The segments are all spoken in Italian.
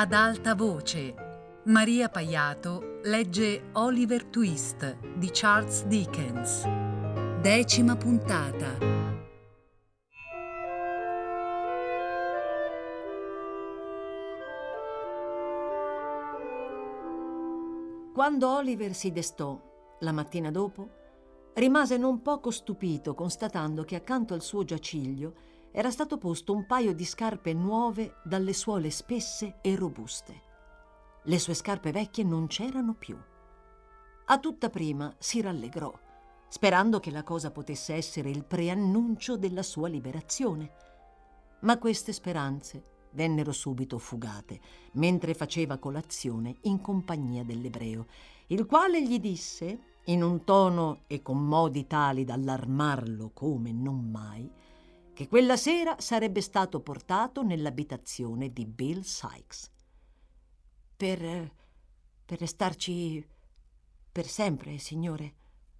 Ad alta voce, Maria Paiato legge Oliver Twist di Charles Dickens. Decima puntata. Quando Oliver si destò la mattina dopo, rimase non poco stupito constatando che accanto al suo giaciglio era stato posto un paio di scarpe nuove dalle suole spesse e robuste. Le sue scarpe vecchie non c'erano più. A tutta prima si rallegrò, sperando che la cosa potesse essere il preannuncio della sua liberazione. Ma queste speranze vennero subito fugate mentre faceva colazione in compagnia dell'ebreo, il quale gli disse, in un tono e con modi tali da allarmarlo come non mai, che quella sera sarebbe stato portato nell'abitazione di Bill Sykes. Per. per restarci. per sempre, signore?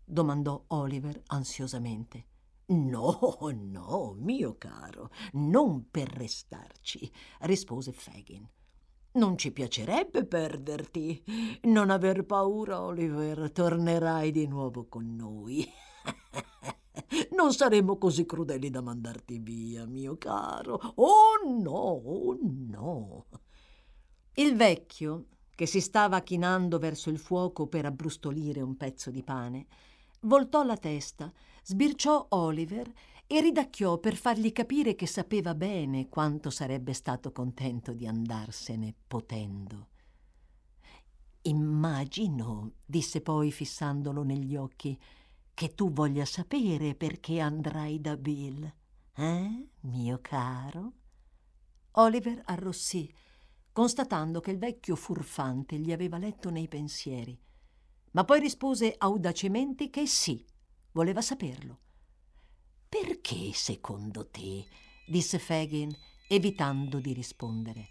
domandò Oliver ansiosamente. No, no, mio caro, non per restarci, rispose Fagin. Non ci piacerebbe perderti. Non aver paura, Oliver, tornerai di nuovo con noi. Non saremmo così crudeli da mandarti via, mio caro. Oh no, oh no. Il vecchio, che si stava chinando verso il fuoco per abbrustolire un pezzo di pane, voltò la testa, sbirciò Oliver e ridacchiò per fargli capire che sapeva bene quanto sarebbe stato contento di andarsene potendo. Immagino, disse poi fissandolo negli occhi, che tu voglia sapere perché andrai da Bill, eh, mio caro? Oliver arrossì, constatando che il vecchio furfante gli aveva letto nei pensieri, ma poi rispose audacemente che sì, voleva saperlo. Perché, secondo te? disse Fagin, evitando di rispondere.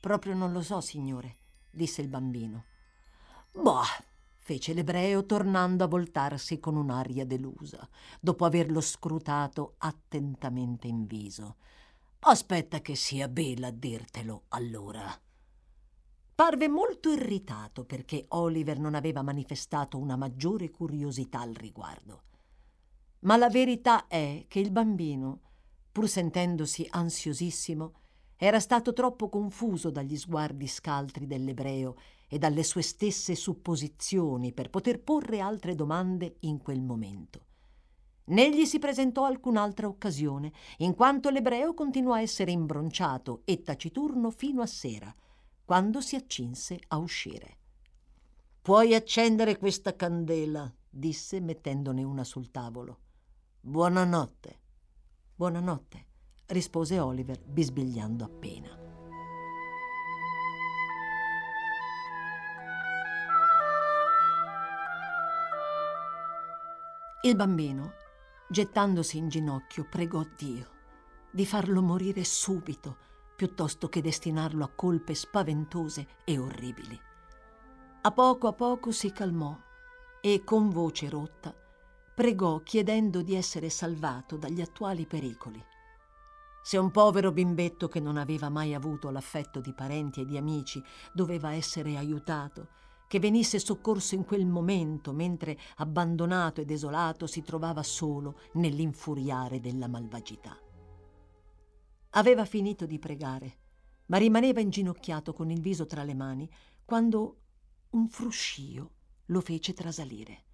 Proprio non lo so, signore, disse il bambino. Boh, fece l'ebreo tornando a voltarsi con un'aria delusa, dopo averlo scrutato attentamente in viso. Aspetta che sia Bela a dirtelo, allora. Parve molto irritato perché Oliver non aveva manifestato una maggiore curiosità al riguardo. Ma la verità è che il bambino, pur sentendosi ansiosissimo, era stato troppo confuso dagli sguardi scaltri dell'ebreo e dalle sue stesse supposizioni per poter porre altre domande in quel momento. Né gli si presentò alcun'altra occasione, in quanto l'ebreo continuò a essere imbronciato e taciturno fino a sera, quando si accinse a uscire. Puoi accendere questa candela, disse mettendone una sul tavolo. Buonanotte. Buonanotte, rispose Oliver, bisbigliando appena. Il bambino, gettandosi in ginocchio, pregò Dio di farlo morire subito piuttosto che destinarlo a colpe spaventose e orribili. A poco a poco si calmò e, con voce rotta, pregò chiedendo di essere salvato dagli attuali pericoli. Se un povero bimbetto che non aveva mai avuto l'affetto di parenti e di amici doveva essere aiutato, che venisse soccorso in quel momento, mentre abbandonato e desolato si trovava solo nell'infuriare della malvagità. Aveva finito di pregare, ma rimaneva inginocchiato con il viso tra le mani quando un fruscio lo fece trasalire.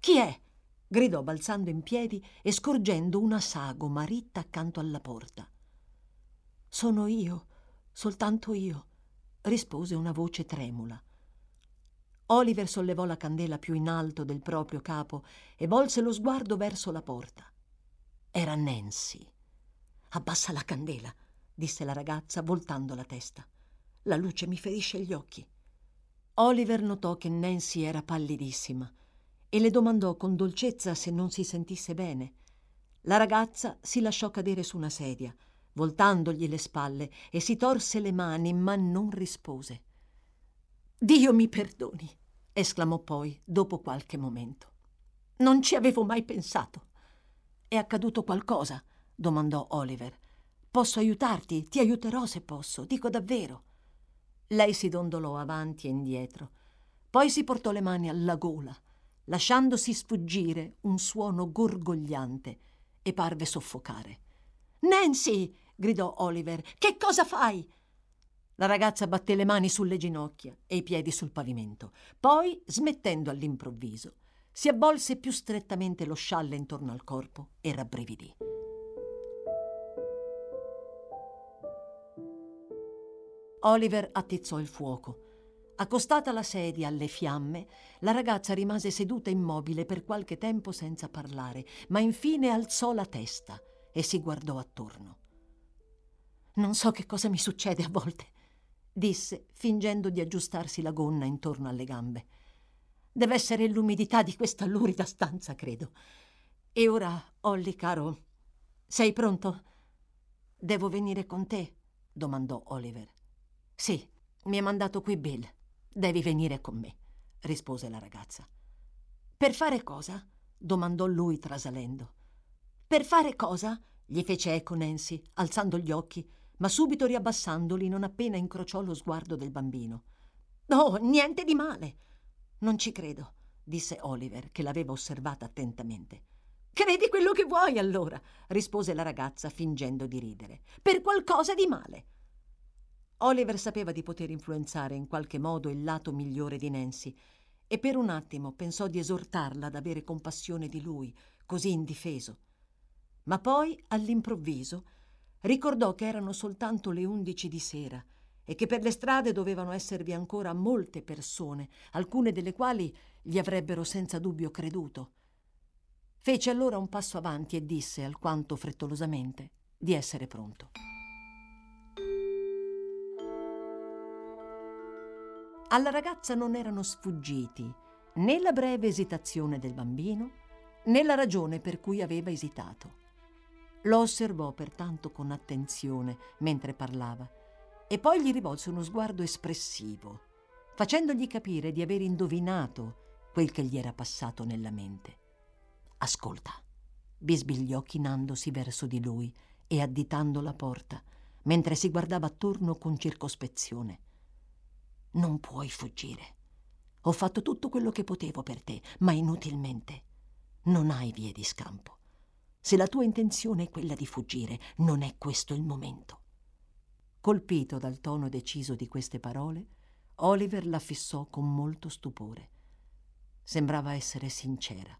Chi è? gridò balzando in piedi e scorgendo una sagoma ritta accanto alla porta. Sono io, soltanto io, rispose una voce tremula. Oliver sollevò la candela più in alto del proprio capo e volse lo sguardo verso la porta. Era Nancy. Abbassa la candela, disse la ragazza voltando la testa. La luce mi ferisce gli occhi. Oliver notò che Nancy era pallidissima e le domandò con dolcezza se non si sentisse bene. La ragazza si lasciò cadere su una sedia, voltandogli le spalle, e si torse le mani, ma non rispose. Dio mi perdoni, esclamò poi dopo qualche momento. Non ci avevo mai pensato. È accaduto qualcosa? domandò Oliver. Posso aiutarti? Ti aiuterò se posso, dico davvero. Lei si dondolò avanti e indietro, poi si portò le mani alla gola, lasciandosi sfuggire un suono gorgogliante e parve soffocare. Nancy! gridò Oliver. Che cosa fai? La ragazza batté le mani sulle ginocchia e i piedi sul pavimento. Poi, smettendo all'improvviso, si avvolse più strettamente lo scialle intorno al corpo e rabbrividì. Oliver attizzò il fuoco. Accostata la sedia alle fiamme, la ragazza rimase seduta immobile per qualche tempo senza parlare, ma infine alzò la testa e si guardò attorno. Non so che cosa mi succede a volte, disse, fingendo di aggiustarsi la gonna intorno alle gambe. Deve essere l'umidità di questa lurida stanza, credo. E ora, Olly, caro, sei pronto? Devo venire con te? domandò Oliver. Sì, mi ha mandato qui Bill. Devi venire con me, rispose la ragazza. Per fare cosa? domandò lui trasalendo. Per fare cosa? gli fece eco Nancy, alzando gli occhi ma subito riabbassandoli non appena incrociò lo sguardo del bambino. Oh, niente di male. Non ci credo, disse Oliver, che l'aveva osservata attentamente. Credi quello che vuoi allora, rispose la ragazza fingendo di ridere. Per qualcosa di male. Oliver sapeva di poter influenzare in qualche modo il lato migliore di Nancy e per un attimo pensò di esortarla ad avere compassione di lui, così indifeso. Ma poi, all'improvviso, ricordò che erano soltanto le undici di sera e che per le strade dovevano esservi ancora molte persone, alcune delle quali gli avrebbero senza dubbio creduto. Fece allora un passo avanti e disse, alquanto frettolosamente, di essere pronto. Alla ragazza non erano sfuggiti né la breve esitazione del bambino né la ragione per cui aveva esitato. Lo osservò pertanto con attenzione mentre parlava e poi gli rivolse uno sguardo espressivo, facendogli capire di aver indovinato quel che gli era passato nella mente. Ascolta, bisbigliò chinandosi verso di lui e additando la porta, mentre si guardava attorno con circospezione. Non puoi fuggire. Ho fatto tutto quello che potevo per te, ma inutilmente. Non hai vie di scampo. Se la tua intenzione è quella di fuggire, non è questo il momento. Colpito dal tono deciso di queste parole, Oliver la fissò con molto stupore. Sembrava essere sincera.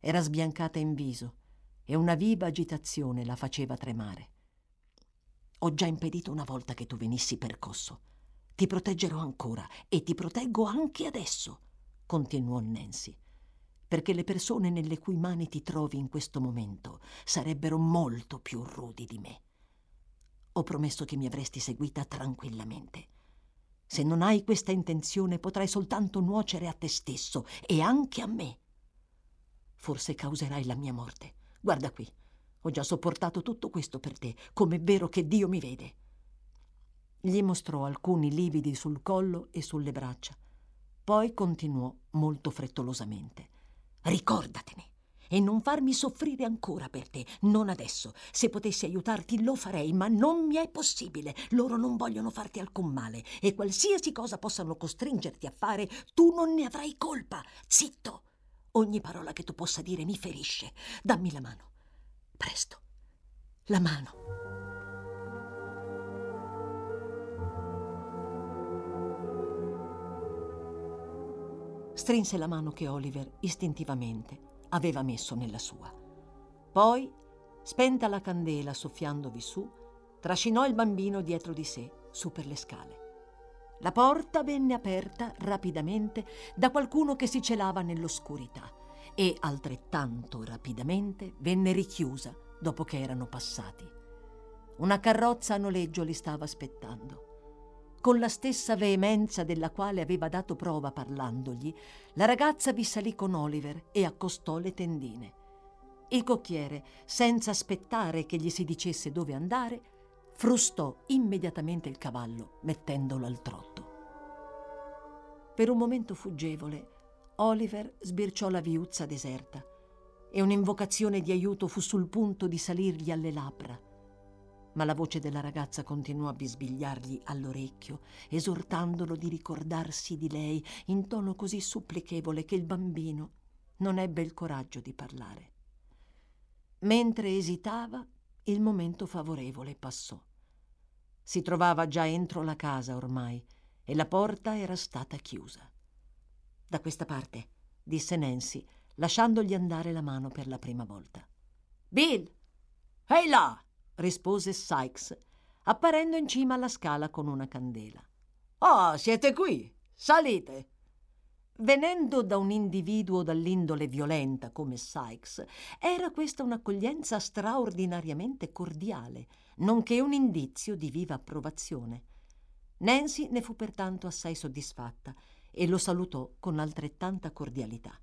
Era sbiancata in viso e una viva agitazione la faceva tremare. Ho già impedito una volta che tu venissi percosso. Ti proteggerò ancora e ti proteggo anche adesso, continuò Nancy perché le persone nelle cui mani ti trovi in questo momento sarebbero molto più rudi di me. Ho promesso che mi avresti seguita tranquillamente. Se non hai questa intenzione potrai soltanto nuocere a te stesso e anche a me. Forse causerai la mia morte. Guarda qui, ho già sopportato tutto questo per te, com'è vero che Dio mi vede. Gli mostrò alcuni lividi sul collo e sulle braccia. Poi continuò molto frettolosamente. Ricordatene e non farmi soffrire ancora per te, non adesso. Se potessi aiutarti lo farei, ma non mi è possibile. Loro non vogliono farti alcun male e qualsiasi cosa possano costringerti a fare, tu non ne avrai colpa. Zitto! Ogni parola che tu possa dire mi ferisce. Dammi la mano. Presto. La mano. Strinse la mano che Oliver istintivamente aveva messo nella sua. Poi, spenta la candela soffiandovi su, trascinò il bambino dietro di sé, su per le scale. La porta venne aperta rapidamente da qualcuno che si celava nell'oscurità e altrettanto rapidamente venne richiusa dopo che erano passati. Una carrozza a noleggio li stava aspettando. Con la stessa veemenza della quale aveva dato prova parlandogli, la ragazza vi salì con Oliver e accostò le tendine. Il cocchiere, senza aspettare che gli si dicesse dove andare, frustò immediatamente il cavallo, mettendolo al trotto. Per un momento fuggevole, Oliver sbirciò la viuzza deserta e un'invocazione di aiuto fu sul punto di salirgli alle labbra ma la voce della ragazza continuò a bisbigliargli all'orecchio, esortandolo di ricordarsi di lei in tono così supplichevole che il bambino non ebbe il coraggio di parlare. Mentre esitava, il momento favorevole passò. Si trovava già entro la casa ormai e la porta era stata chiusa. Da questa parte, disse Nancy, lasciandogli andare la mano per la prima volta. Bill! Ehi là! Rispose Sykes, apparendo in cima alla scala con una candela. Oh, siete qui! Salite! Venendo da un individuo dall'indole violenta come Sykes, era questa un'accoglienza straordinariamente cordiale, nonché un indizio di viva approvazione. Nancy ne fu pertanto assai soddisfatta e lo salutò con altrettanta cordialità.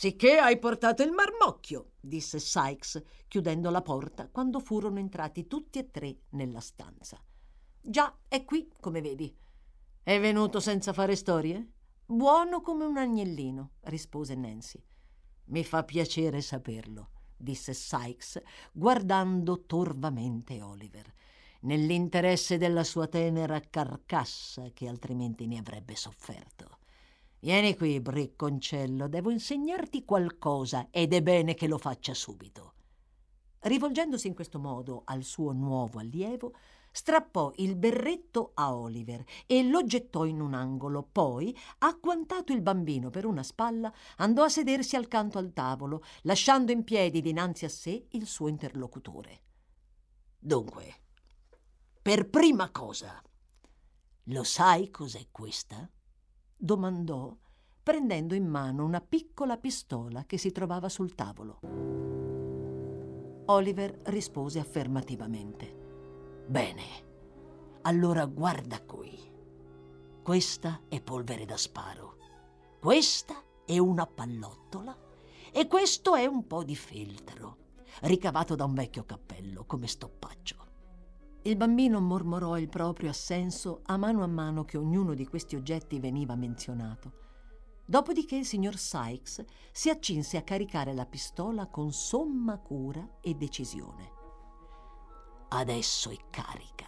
Sicché hai portato il marmocchio, disse Sykes, chiudendo la porta quando furono entrati tutti e tre nella stanza. Già, è qui, come vedi. È venuto senza fare storie? Buono come un agnellino, rispose Nancy. Mi fa piacere saperlo, disse Sykes, guardando torvamente Oliver, nell'interesse della sua tenera carcassa che altrimenti ne avrebbe sofferto. Vieni qui, bricconcello, devo insegnarti qualcosa ed è bene che lo faccia subito. Rivolgendosi in questo modo al suo nuovo allievo, strappò il berretto a Oliver e lo gettò in un angolo. Poi, acquantato il bambino per una spalla, andò a sedersi accanto al tavolo, lasciando in piedi dinanzi a sé il suo interlocutore. Dunque, per prima cosa, lo sai cos'è questa? Domandò, prendendo in mano una piccola pistola che si trovava sul tavolo. Oliver rispose affermativamente. Bene, allora guarda qui. Questa è polvere da sparo, questa è una pallottola e questo è un po' di feltro, ricavato da un vecchio cappello come stoppaggio. Il bambino mormorò il proprio assenso a mano a mano che ognuno di questi oggetti veniva menzionato. Dopodiché il signor Sykes si accinse a caricare la pistola con somma cura e decisione. Adesso è carica,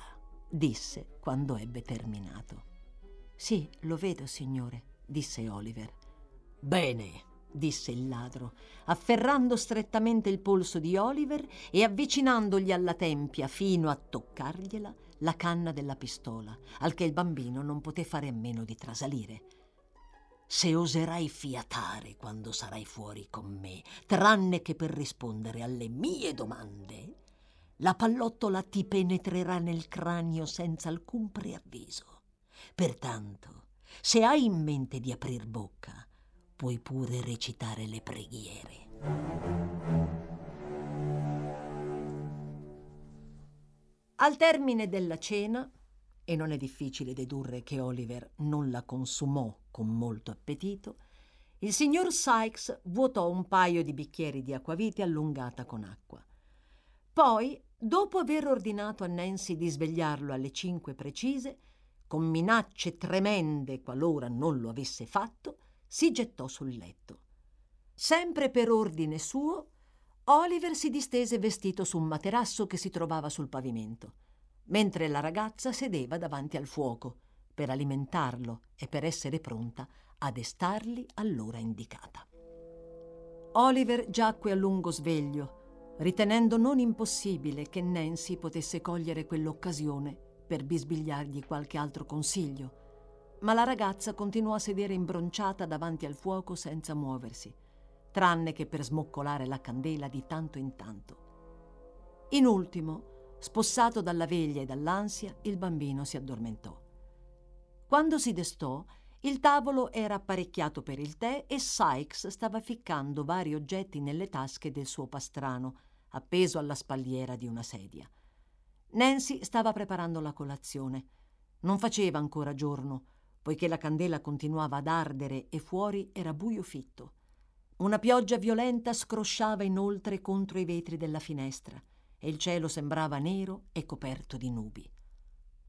disse quando ebbe terminato. Sì, lo vedo, signore, disse Oliver. Bene, disse il ladro, afferrando strettamente il polso di Oliver e avvicinandogli alla tempia fino a toccargliela la canna della pistola, al che il bambino non poté fare a meno di trasalire. Se oserai fiatare quando sarai fuori con me, tranne che per rispondere alle mie domande, la pallottola ti penetrerà nel cranio senza alcun preavviso. Pertanto, se hai in mente di aprir bocca, puoi pure recitare le preghiere. Al termine della cena, e non è difficile dedurre che Oliver non la consumò con molto appetito, il signor Sykes vuotò un paio di bicchieri di acquavite allungata con acqua. Poi Dopo aver ordinato a Nancy di svegliarlo alle cinque precise, con minacce tremende qualora non lo avesse fatto, si gettò sul letto. Sempre per ordine suo, Oliver si distese vestito su un materasso che si trovava sul pavimento, mentre la ragazza sedeva davanti al fuoco per alimentarlo e per essere pronta a destarli all'ora indicata. Oliver giacque a lungo sveglio ritenendo non impossibile che Nancy potesse cogliere quell'occasione per bisbigliargli qualche altro consiglio. Ma la ragazza continuò a sedere imbronciata davanti al fuoco senza muoversi, tranne che per smoccolare la candela di tanto in tanto. In ultimo, spossato dalla veglia e dall'ansia, il bambino si addormentò. Quando si destò, il tavolo era apparecchiato per il tè e Sykes stava ficcando vari oggetti nelle tasche del suo pastrano, appeso alla spalliera di una sedia. Nancy stava preparando la colazione. Non faceva ancora giorno, poiché la candela continuava ad ardere e fuori era buio fitto. Una pioggia violenta scrosciava inoltre contro i vetri della finestra e il cielo sembrava nero e coperto di nubi.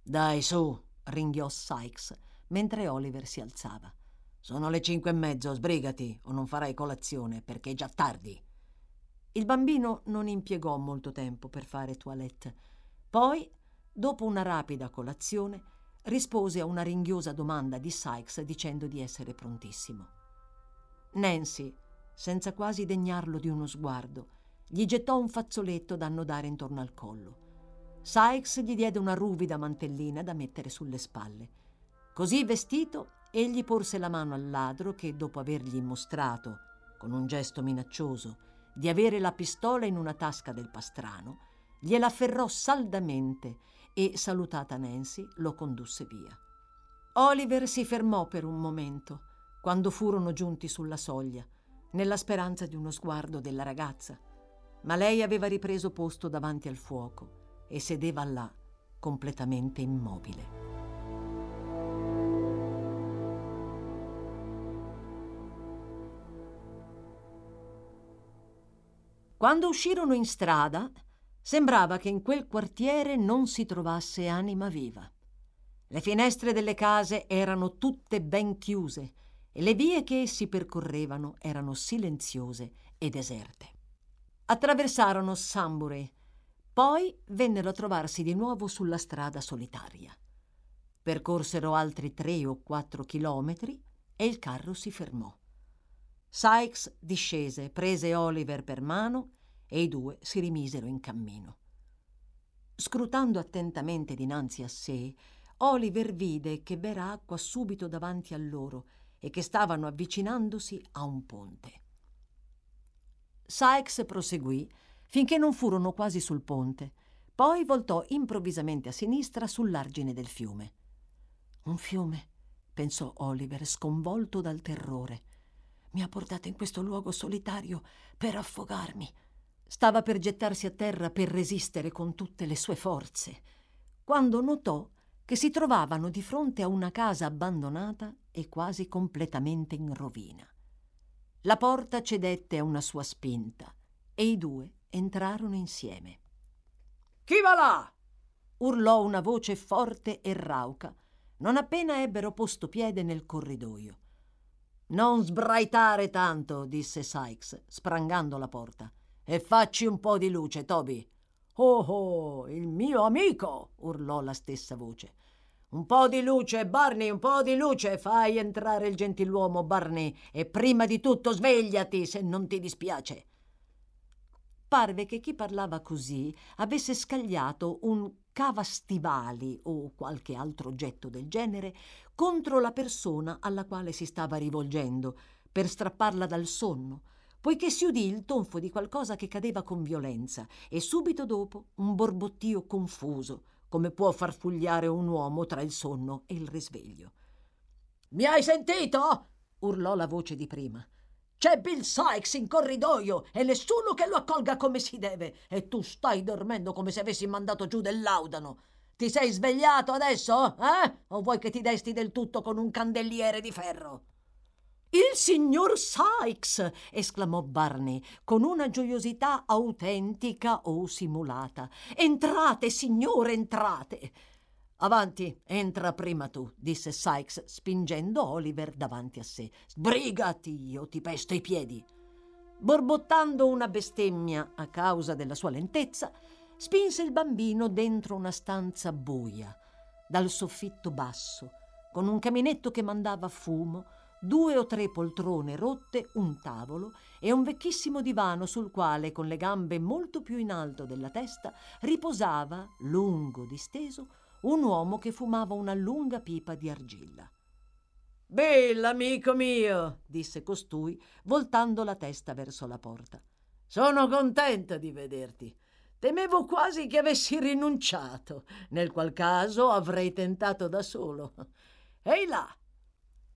Dai, su, ringhiò Sykes mentre Oliver si alzava. Sono le cinque e mezzo, sbrigati o non farai colazione perché è già tardi. Il bambino non impiegò molto tempo per fare toilette. Poi, dopo una rapida colazione, rispose a una ringhiosa domanda di Sykes dicendo di essere prontissimo. Nancy, senza quasi degnarlo di uno sguardo, gli gettò un fazzoletto da annodare intorno al collo. Sykes gli diede una ruvida mantellina da mettere sulle spalle. Così vestito, egli porse la mano al ladro che, dopo avergli mostrato, con un gesto minaccioso, di avere la pistola in una tasca del pastrano, gliela afferrò saldamente e, salutata Nancy, lo condusse via. Oliver si fermò per un momento, quando furono giunti sulla soglia, nella speranza di uno sguardo della ragazza, ma lei aveva ripreso posto davanti al fuoco e sedeva là, completamente immobile. Quando uscirono in strada, sembrava che in quel quartiere non si trovasse anima viva. Le finestre delle case erano tutte ben chiuse e le vie che essi percorrevano erano silenziose e deserte. Attraversarono Sambury poi vennero a trovarsi di nuovo sulla strada solitaria. Percorsero altri tre o quattro chilometri e il carro si fermò. Sykes discese, prese Oliver per mano e i due si rimisero in cammino. Scrutando attentamente dinanzi a sé, Oliver vide che v'era acqua subito davanti a loro e che stavano avvicinandosi a un ponte. Sykes proseguì finché non furono quasi sul ponte. Poi voltò improvvisamente a sinistra sull'argine del fiume. Un fiume, pensò Oliver, sconvolto dal terrore. Mi ha portato in questo luogo solitario per affogarmi. Stava per gettarsi a terra per resistere con tutte le sue forze, quando notò che si trovavano di fronte a una casa abbandonata e quasi completamente in rovina. La porta cedette a una sua spinta e i due entrarono insieme. Chi va là? urlò una voce forte e rauca, non appena ebbero posto piede nel corridoio. Non sbraitare tanto, disse Sykes, sprangando la porta. E facci un po' di luce, Toby. Oh, oh, il mio amico! urlò la stessa voce. Un po' di luce, Barney, un po' di luce. Fai entrare il gentiluomo, Barney, e prima di tutto svegliati se non ti dispiace parve che chi parlava così avesse scagliato un cavastivali o qualche altro oggetto del genere contro la persona alla quale si stava rivolgendo per strapparla dal sonno poiché si udì il tonfo di qualcosa che cadeva con violenza e subito dopo un borbottio confuso come può far fugliare un uomo tra il sonno e il risveglio mi hai sentito urlò la voce di prima c'è Bill Sykes in corridoio e nessuno che lo accolga come si deve. E tu stai dormendo come se avessi mandato giù del laudano. Ti sei svegliato adesso? Eh? O vuoi che ti desti del tutto con un candeliere di ferro? Il signor Sykes! esclamò Barney con una gioiosità autentica o simulata. Entrate, signore, entrate! Avanti, entra prima tu, disse Sykes, spingendo Oliver davanti a sé. Sbrigati, io ti pesto i piedi. Borbottando una bestemmia a causa della sua lentezza, spinse il bambino dentro una stanza buia, dal soffitto basso, con un caminetto che mandava fumo, due o tre poltrone rotte, un tavolo e un vecchissimo divano sul quale, con le gambe molto più in alto della testa, riposava, lungo disteso, un uomo che fumava una lunga pipa di argilla. Bill, amico mio, disse costui, voltando la testa verso la porta. Sono contenta di vederti. Temevo quasi che avessi rinunciato, nel qual caso avrei tentato da solo. Ehi là,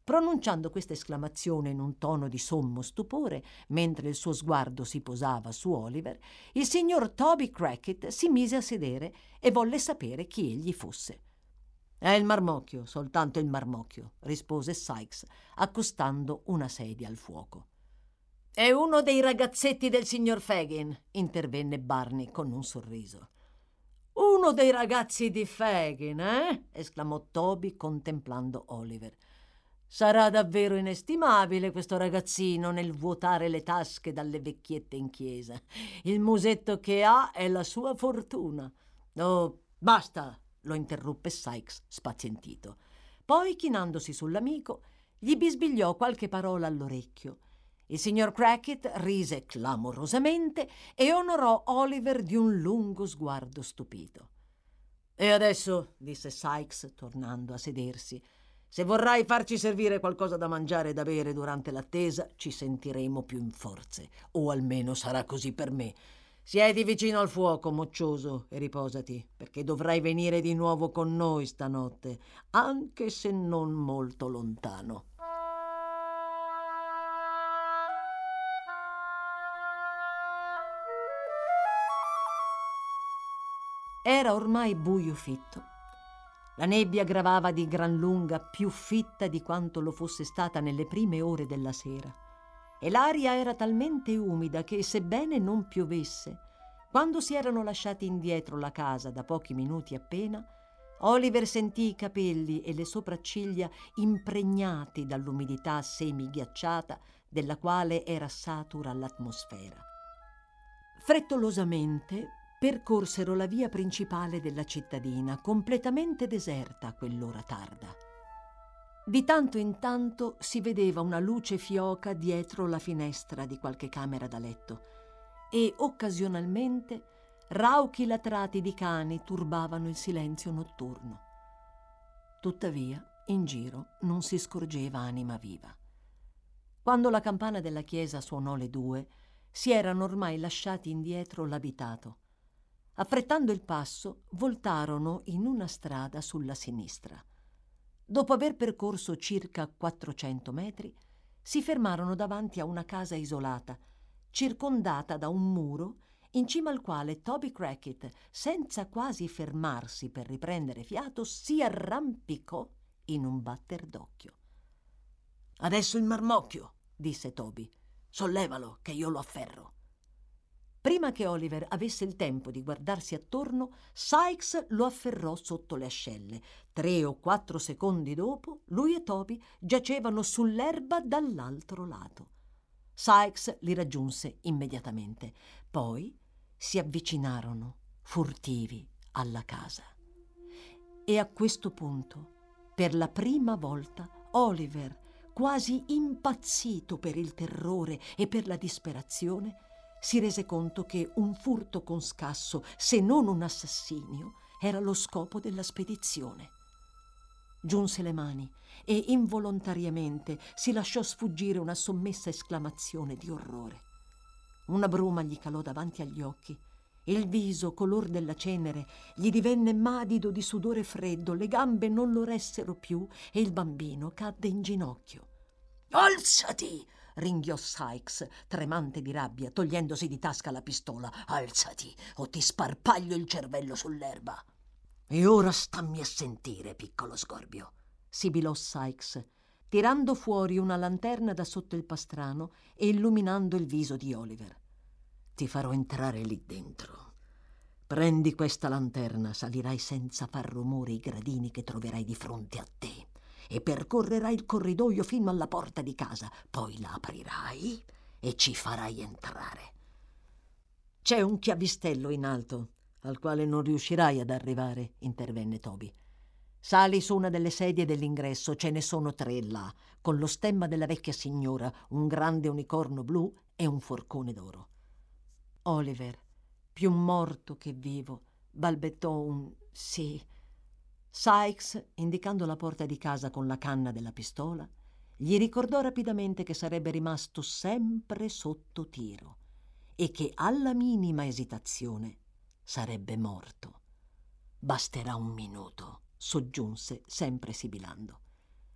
Pronunciando questa esclamazione in un tono di sommo stupore, mentre il suo sguardo si posava su Oliver, il signor Toby Crackit si mise a sedere e volle sapere chi egli fosse. È il marmocchio, soltanto il marmocchio, rispose Sykes, accostando una sedia al fuoco. È uno dei ragazzetti del signor Fagin, intervenne Barney con un sorriso. Uno dei ragazzi di Fagin, eh? esclamò Toby contemplando Oliver. Sarà davvero inestimabile questo ragazzino nel vuotare le tasche dalle vecchiette in chiesa. Il musetto che ha è la sua fortuna. Oh, Basta, lo interruppe Sykes, spazientito. Poi, chinandosi sull'amico, gli bisbigliò qualche parola all'orecchio. Il signor Crackit rise clamorosamente e onorò Oliver di un lungo sguardo stupito. E adesso, disse Sykes, tornando a sedersi, se vorrai farci servire qualcosa da mangiare e da bere durante l'attesa, ci sentiremo più in forze, o almeno sarà così per me. Siedi vicino al fuoco, moccioso, e riposati, perché dovrai venire di nuovo con noi stanotte, anche se non molto lontano. Era ormai buio fitto. La nebbia gravava di gran lunga più fitta di quanto lo fosse stata nelle prime ore della sera e l'aria era talmente umida che, sebbene non piovesse, quando si erano lasciati indietro la casa da pochi minuti appena, Oliver sentì i capelli e le sopracciglia impregnati dall'umidità semighiacciata della quale era satura l'atmosfera. Frettolosamente percorsero la via principale della cittadina, completamente deserta a quell'ora tarda. Di tanto in tanto si vedeva una luce fioca dietro la finestra di qualche camera da letto e occasionalmente rauchi latrati di cani turbavano il silenzio notturno. Tuttavia, in giro non si scorgeva anima viva. Quando la campana della chiesa suonò le due, si erano ormai lasciati indietro l'abitato. Affrettando il passo, voltarono in una strada sulla sinistra. Dopo aver percorso circa 400 metri, si fermarono davanti a una casa isolata, circondata da un muro in cima al quale Toby Crackit, senza quasi fermarsi per riprendere fiato, si arrampicò in un batter d'occhio. Adesso il marmocchio, disse Toby. Sollevalo, che io lo afferro. Prima che Oliver avesse il tempo di guardarsi attorno, Sykes lo afferrò sotto le ascelle. Tre o quattro secondi dopo, lui e Toby giacevano sull'erba dall'altro lato. Sykes li raggiunse immediatamente. Poi si avvicinarono, furtivi, alla casa. E a questo punto, per la prima volta, Oliver, quasi impazzito per il terrore e per la disperazione, si rese conto che un furto con scasso, se non un assassinio, era lo scopo della spedizione. Giunse le mani e involontariamente si lasciò sfuggire una sommessa esclamazione di orrore. Una bruma gli calò davanti agli occhi. Il viso, color della cenere, gli divenne madido di sudore freddo, le gambe non lo ressero più e il bambino cadde in ginocchio. Alzati! Ringhiò Sykes, tremante di rabbia, togliendosi di tasca la pistola. Alzati o ti sparpaglio il cervello sull'erba. E ora stammi a sentire, piccolo sgorbio, sibilò Sykes, tirando fuori una lanterna da sotto il pastrano e illuminando il viso di Oliver. Ti farò entrare lì dentro. Prendi questa lanterna, salirai senza far rumore i gradini che troverai di fronte a te e percorrerai il corridoio fino alla porta di casa, poi la aprirai e ci farai entrare. C'è un chiavistello in alto, al quale non riuscirai ad arrivare, intervenne Toby. Sali su una delle sedie dell'ingresso, ce ne sono tre là, con lo stemma della vecchia signora, un grande unicorno blu e un forcone d'oro. Oliver, più morto che vivo, balbettò un sì Sykes, indicando la porta di casa con la canna della pistola, gli ricordò rapidamente che sarebbe rimasto sempre sotto tiro e che alla minima esitazione sarebbe morto. Basterà un minuto, soggiunse, sempre sibilando.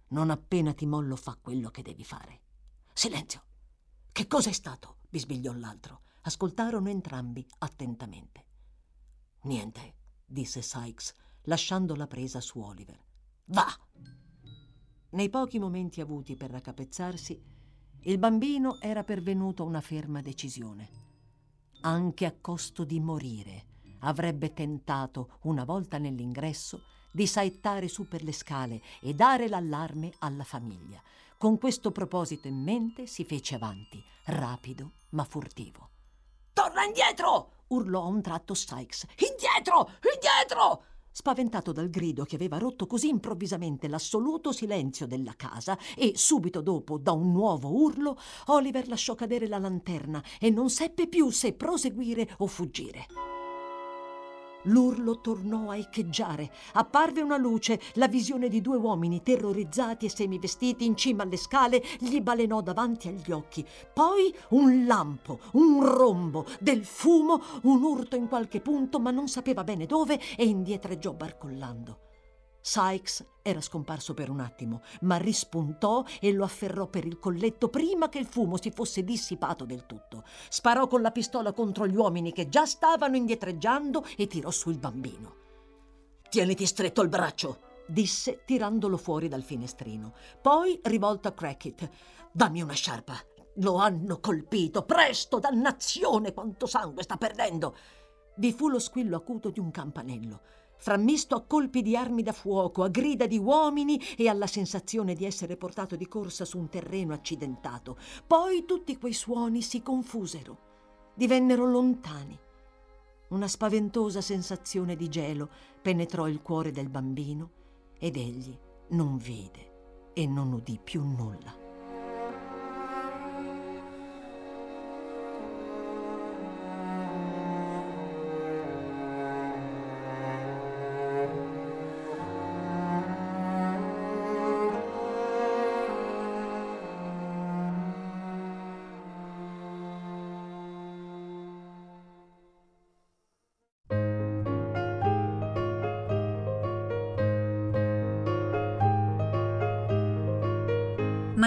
Non appena ti mollo fa quello che devi fare. Silenzio! Che cosa è stato? bisbigliò l'altro. Ascoltarono entrambi attentamente. Niente, disse Sykes, lasciando la presa su Oliver. Va! Nei pochi momenti avuti per raccapezzarsi, il bambino era pervenuto a una ferma decisione. Anche a costo di morire, avrebbe tentato, una volta nell'ingresso, di saettare su per le scale e dare l'allarme alla famiglia. Con questo proposito in mente si fece avanti, rapido ma furtivo. Torna indietro! urlò a un tratto Sykes. Indietro! Indietro! Spaventato dal grido che aveva rotto così improvvisamente l'assoluto silenzio della casa e subito dopo da un nuovo urlo, Oliver lasciò cadere la lanterna e non seppe più se proseguire o fuggire. L'urlo tornò a echeggiare. Apparve una luce, la visione di due uomini terrorizzati e semivestiti in cima alle scale gli balenò davanti agli occhi. Poi un lampo, un rombo, del fumo, un urto in qualche punto, ma non sapeva bene dove e indietreggiò barcollando. Sykes era scomparso per un attimo, ma rispuntò e lo afferrò per il colletto prima che il fumo si fosse dissipato del tutto. Sparò con la pistola contro gli uomini che già stavano indietreggiando e tirò su il bambino. Tieniti stretto il braccio, disse tirandolo fuori dal finestrino. Poi, rivolto a Crackit, dammi una sciarpa. Lo hanno colpito. Presto, dannazione, quanto sangue sta perdendo. Vi fu lo squillo acuto di un campanello frammisto a colpi di armi da fuoco, a grida di uomini e alla sensazione di essere portato di corsa su un terreno accidentato. Poi tutti quei suoni si confusero, divennero lontani. Una spaventosa sensazione di gelo penetrò il cuore del bambino ed egli non vide e non udì più nulla.